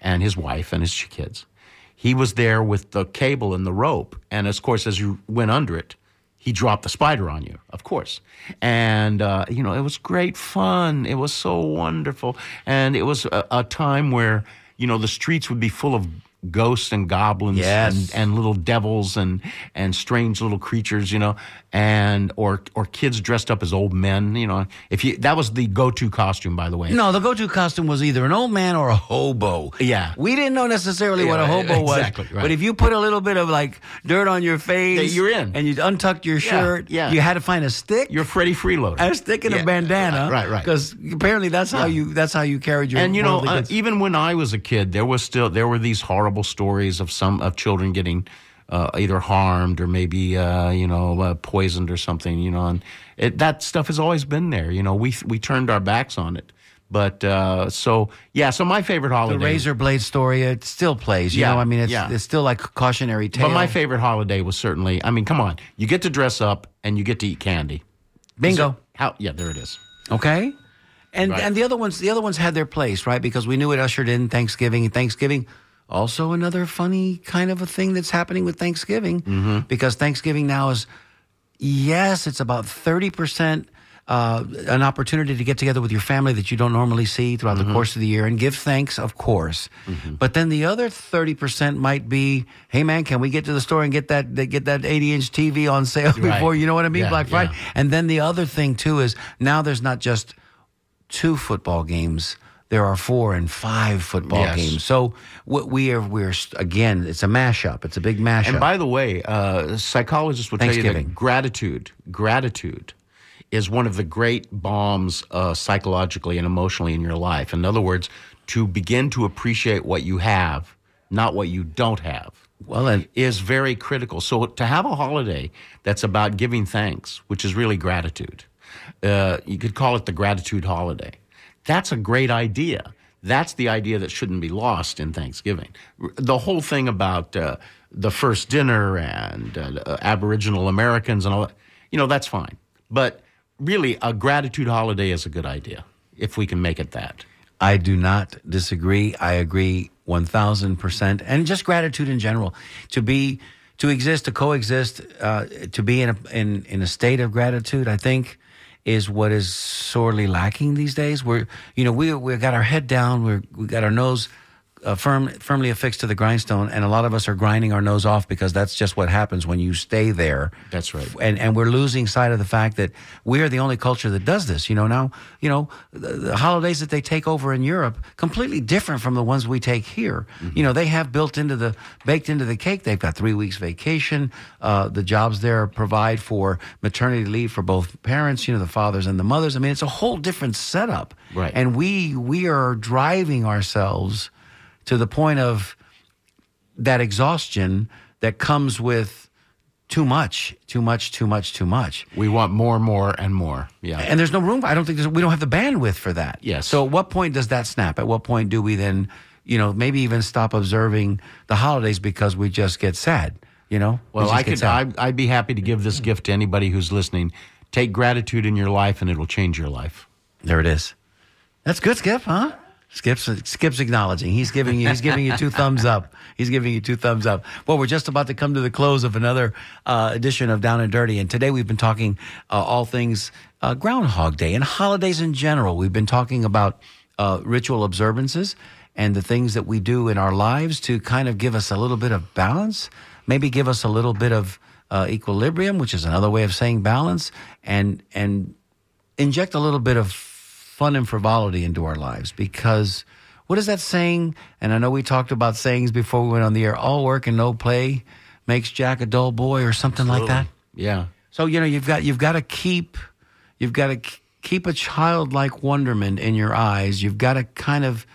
and his wife and his kids, he was there with the cable and the rope, and of course, as you went under it. He dropped the spider on you, of course, and uh, you know it was great fun. It was so wonderful, and it was a, a time where you know the streets would be full of ghosts and goblins Yes. and, and little devils and and strange little creatures, you know, and or or kids dressed up as old men, you know. If you that was the go-to costume, by the way. No, the go-to costume was either an old man or a hobo. Yeah. we didn't know necessarily what a Yeah, hobo was. exactly, right. But if you put a little bit of like dirt on your face, Yeah, you're in. and you untucked your shirt. yeah. you had to find a stick. You're Freddie Freeloader. a stick and Yeah, a bandana, Right, right. Because apparently that's how you that's how you carried your. and you know, uh, even when I was a kid, there was still there were these horrible stories of some of children getting uh, either harmed or maybe uh, you know uh, poisoned or something. You know, and it, that stuff has always been there. You know, we we turned our backs on it. But uh, so yeah, so my favorite holiday. the razor blade story, it still plays. You Yeah, know, I mean, it's yeah. it's still like a cautionary tale. But my favorite holiday was certainly. I mean, come on, you get to dress up and you get to eat candy. bingo. How? Yeah, there it is. Okay. And Right. and the other ones the other ones had their place, right? Because we knew it ushered in Thanksgiving Thanksgiving also another funny kind of a thing that's happening with Thanksgiving Mm-hmm. because Thanksgiving now is yes, it's about 30% uh, an opportunity to get together with your family that you don't normally see throughout Mm-hmm. the course of the year and give thanks, of course. But then the other thirty percent might be, hey man, can we get to the store and get that get that eighty inch TV on sale Right. before you know what I mean, Yeah, Black Friday? yeah. And then the other thing too is now there's not just two football games. There are four and five football Yes. games. So what we are, we're again, it's a mashup. It's a big mashup. And by the way, uh, psychologists will tell you that gratitude, gratitude, is one of the great balms uh, psychologically and emotionally in your life. In other words, to begin to appreciate what you have, not what you don't have. well, and is very critical. So to have a holiday that's about giving thanks, which is really gratitude, uh, you could call it the gratitude holiday. That's a great idea. That's the idea that shouldn't be lost in Thanksgiving. The whole thing about uh, the first dinner and uh, uh, Aboriginal Americans and all that, you know, that's fine. But really, a gratitude holiday is a good idea if we can make it that. I do not disagree. I agree 1000%. And just gratitude in general. To be, to exist, to coexist, uh, to be in a, in, in a state of gratitude, I think is what is sorely lacking these days. We're, you know, we, we got our head down. We're, we got our nose uh, firm, firmly affixed to the grindstone. And a lot of us are grinding our nose off because that's just what happens when you stay there That's right. and and we're losing sight of the fact that we're the only culture that does this. You know, now you know the, the holidays that they take over in Europe completely different from the ones we take here. You know, they have built into the baked into the cake. They've got three weeks vacation. Uh, the jobs there provide for maternity leave for both parents. You know, the fathers and the mothers. I mean, it's a whole different setup. Right. And we we are driving ourselves to the point of that exhaustion that comes with too much, too much, too much, too much. We want more, more, and more. Yeah. And there's no room. I don't think there's, we don't have the bandwidth for that. Yes. So at what point does that snap? At what point do we then, you know, maybe even stop observing the holidays because we just get sad? You know. Well, I could. I'd, I'd be happy to give this gift to anybody who's listening. Take gratitude in your life, and it'll change your life. There it is. That's good, Skip, huh? Skip's Skip's acknowledging. He's giving you he's giving you two thumbs up. He's giving you two thumbs up. Well, we're just about to come to the close of another uh, edition of Down and Dirty, and today we've been talking uh, all things uh, Groundhog Day and holidays in general. We've been talking about uh, ritual observances and the things that we do in our lives to kind of give us a little bit of balance, maybe give us a little bit of uh, equilibrium, which is another way of saying balance, and and inject a little bit of fun and frivolity into our lives because what is that saying? And I know we talked about sayings before we went on the air. All work and no play makes Jack a dull boy, or something like that. Yeah. So you know you've got you've got to keep you've got to keep a childlike wonderment in your eyes. You've got to kind of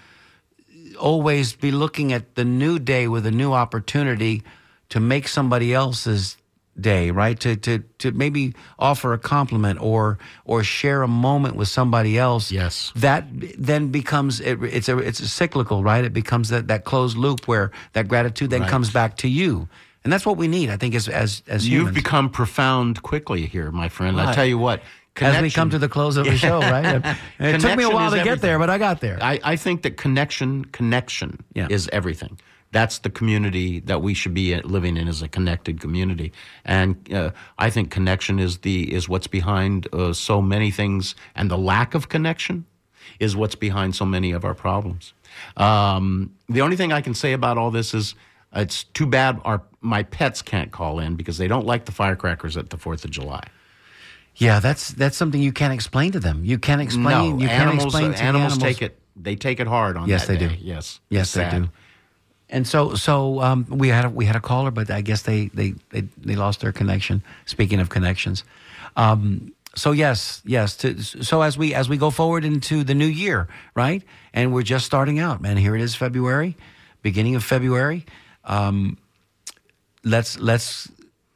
always be looking at the new day with a new opportunity to make somebody else's day, right? To to to maybe offer a compliment or or share a moment with somebody else. Yes. That then becomes it, it's a it's a cyclical, right? It becomes that that closed loop where that gratitude then Right. comes back to you. And that's what we need, I think, as as as You've become profound quickly here, my friend. I Right. tell you what. as we come to the close of the show, right? It took me a while to get there, but I got there. I, I think that connection, connection Yeah. is everything. That's the community that we should be living in as a connected community, and uh, I think connection is the is what's behind uh, so many things, and the lack of connection is what's behind so many of our problems. Um, the only thing I can say about all this is it's too bad our my pets can't call in because they don't like the firecrackers at the Fourth of July. yeah, that's that's something you can't explain to them. You can't explain. no, you can't animals, explain to the animals animals take it. They take it hard on Yes, they day. do. Yes, Yes, they do. And so, so um, we had a, we had a caller, but I guess they they they, they lost their connection. Speaking of connections, um, so yes, yes. To, so as we as we go forward into the new year, right? And we're just starting out, man. Here it is, February, beginning of February. Um, let's let's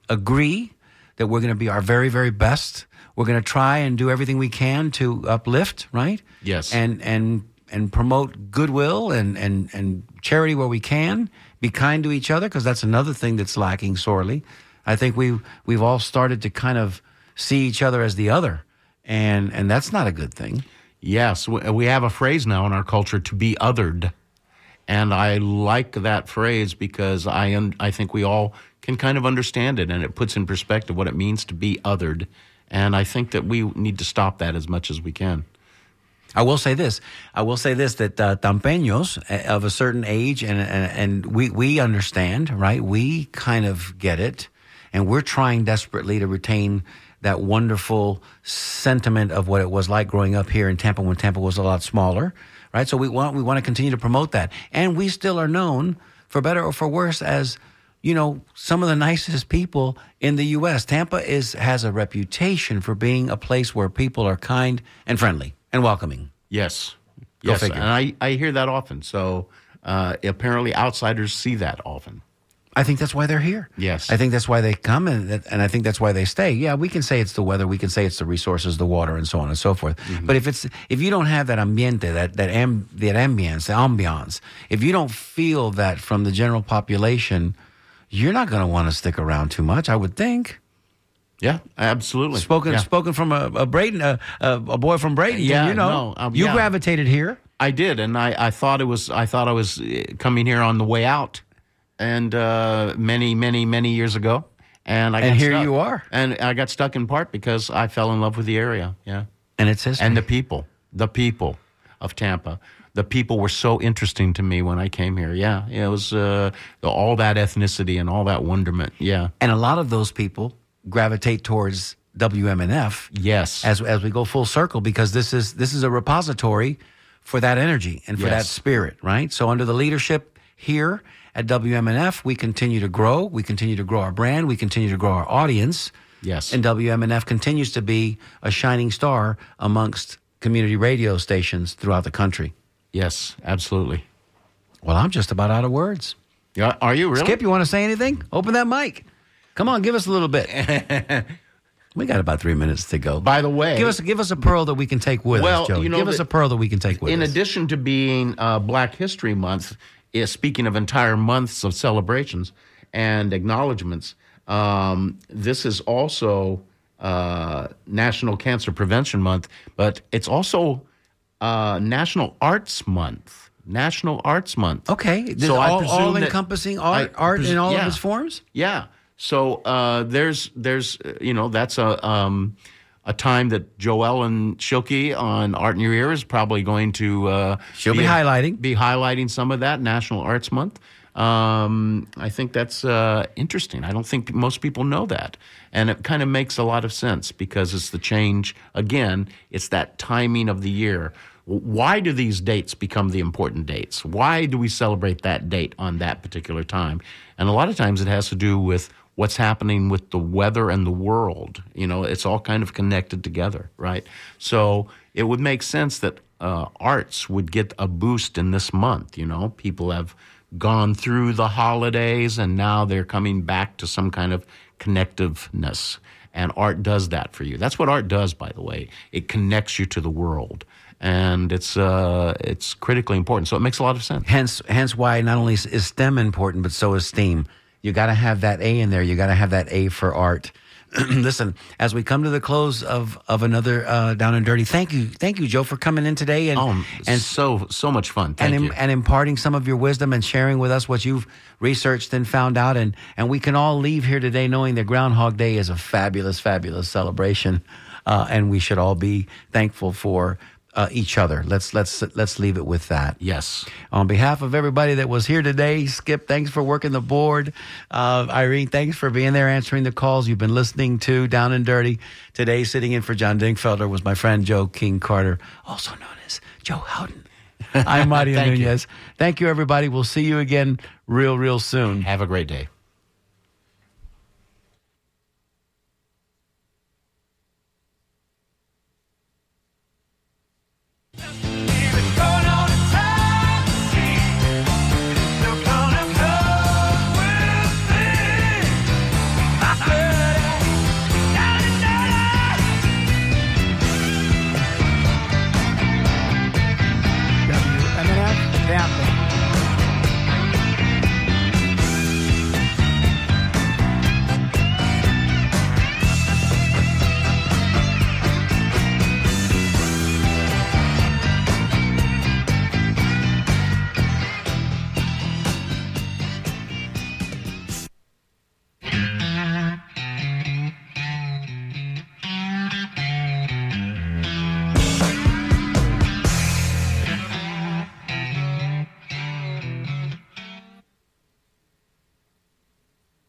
agree that we're going to be our very very best. We're going to try and do everything we can to uplift, right? Yes. And and and promote goodwill and and and charity where we can. Be kind to each other because that's another thing that's lacking sorely. I think we have we've all started to kind of see each other as the other, and and that's not a good thing. Yes, we we have a phrase now in our culture to be othered. And I like that phrase because I un- I think we all can kind of understand it and it puts in perspective what it means to be othered And I think that we need to stop that as much as we can. I will say this. I will say this that uh, tampeños uh, of a certain age, and, and and we we understand, right? We kind of get it, and we're trying desperately to retain that wonderful sentiment of what it was like growing up here in Tampa when Tampa was a lot smaller, right? So we want we want to continue to promote that, and we still are known for better or for worse as you know some of the nicest people in the U.S. Tampa is has a reputation for being a place where people are kind and friendly and welcoming. Yes. Go yes. figure. And I, I hear that often. So uh, apparently outsiders see that often. I think that's why they're here. Yes. I think that's why they come and and I think that's why they stay. Yeah, we can say it's the weather, we can say it's the resources, the water, and so on and so forth. Mm-hmm. But if it's if you don't have that ambiente, that that am, that ambience, the ambiance, if you don't feel that from the general population, you're not going to want to stick around too much. I would think. Yeah, absolutely. Spoken Yeah. spoken from a, a Braden, a, a, boy from Braden. Yeah, you know, no, um, you yeah. gravitated here. I did, and I, I thought it was I thought I was uh, coming here on the way out, and uh, many many many years ago, and I And here stuck. you are. and I got stuck in part because I fell in love with the area. Yeah, And it's history. and the people, the people of Tampa. The people were so interesting to me when I came here. Yeah, it was uh, the, all that ethnicity and all that wonderment. Yeah, and a lot of those people gravitate towards WMNF. yes, as as we go full circle because this is this is a repository for that energy and for that spirit, right? So under the leadership here at WMNF, we continue to grow, we continue to grow our brand, we continue to grow our audience. Yes. And WMNF continues to be a shining star amongst community radio stations throughout the country. yes, absolutely. Well, I'm just about out of words. Yeah, are you really? Skip, you want to say anything? Open that mic. Come on, give us a little bit. we got about three minutes to go. By the way, Give us give us a pearl that we can take with Well, us, Joe. you know Give us a pearl that we can take with in us. In addition to being uh, Black History Month, eh, speaking of entire months of celebrations and acknowledgments, um, this is also uh, National Cancer Prevention Month, but it's also uh, National Arts Month. National Arts Month. okay, So I all, all encompassing I art, art in all yeah. of its forms. Yeah. So uh, there's there's uh, you know that's a um, a time that Joellen Schilke on Art in Your Ear is probably going to uh, She'll be highlighting. be highlighting some of that National Arts Month. Um, I think that's uh, interesting. I don't think most people know that, and it kind of makes a lot of sense because it's the change. Again, it's that timing of the year. Why do these dates become the important dates? Why do we celebrate that date on that particular time? And a lot of times it has to do with what's happening with the weather and the world. You know, it's all kind of connected together, right? So it would make sense that uh, arts would get a boost in this month. You know, people have gone through the holidays and now they're coming back to some kind of connectiveness. And art does that for you. That's what art does, by the way. It connects you to the world. And it's uh, it's critically important. So it makes a lot of sense. Hence, hence why not only is- STEM important, but so is STEAM. You got to have that A in there. You got to have that A for art. Listen, as we come to the close of of another uh, down and dirty, thank you, thank you, Joe, for coming in today and Oh, and so so much fun. Thank and, you. and imparting some of your wisdom and sharing with us what you've researched and found out. And, and we can all leave here today knowing that Groundhog Day is a fabulous, fabulous celebration. Uh, and we should all be thankful for uh, each other. Let's, let's, let's leave it with that. yes. On behalf of everybody that was here today, Skip, thanks for working the board. Uh, Irene, thanks for being there answering the calls you've been listening to Down and Dirty. Today, sitting in for John Dingfelder was my friend Joe King Carter, also known as Joe Howden. I'm Mario Thank you. Nunez. Thank you, everybody. We'll see you again real, real soon. Have a great day.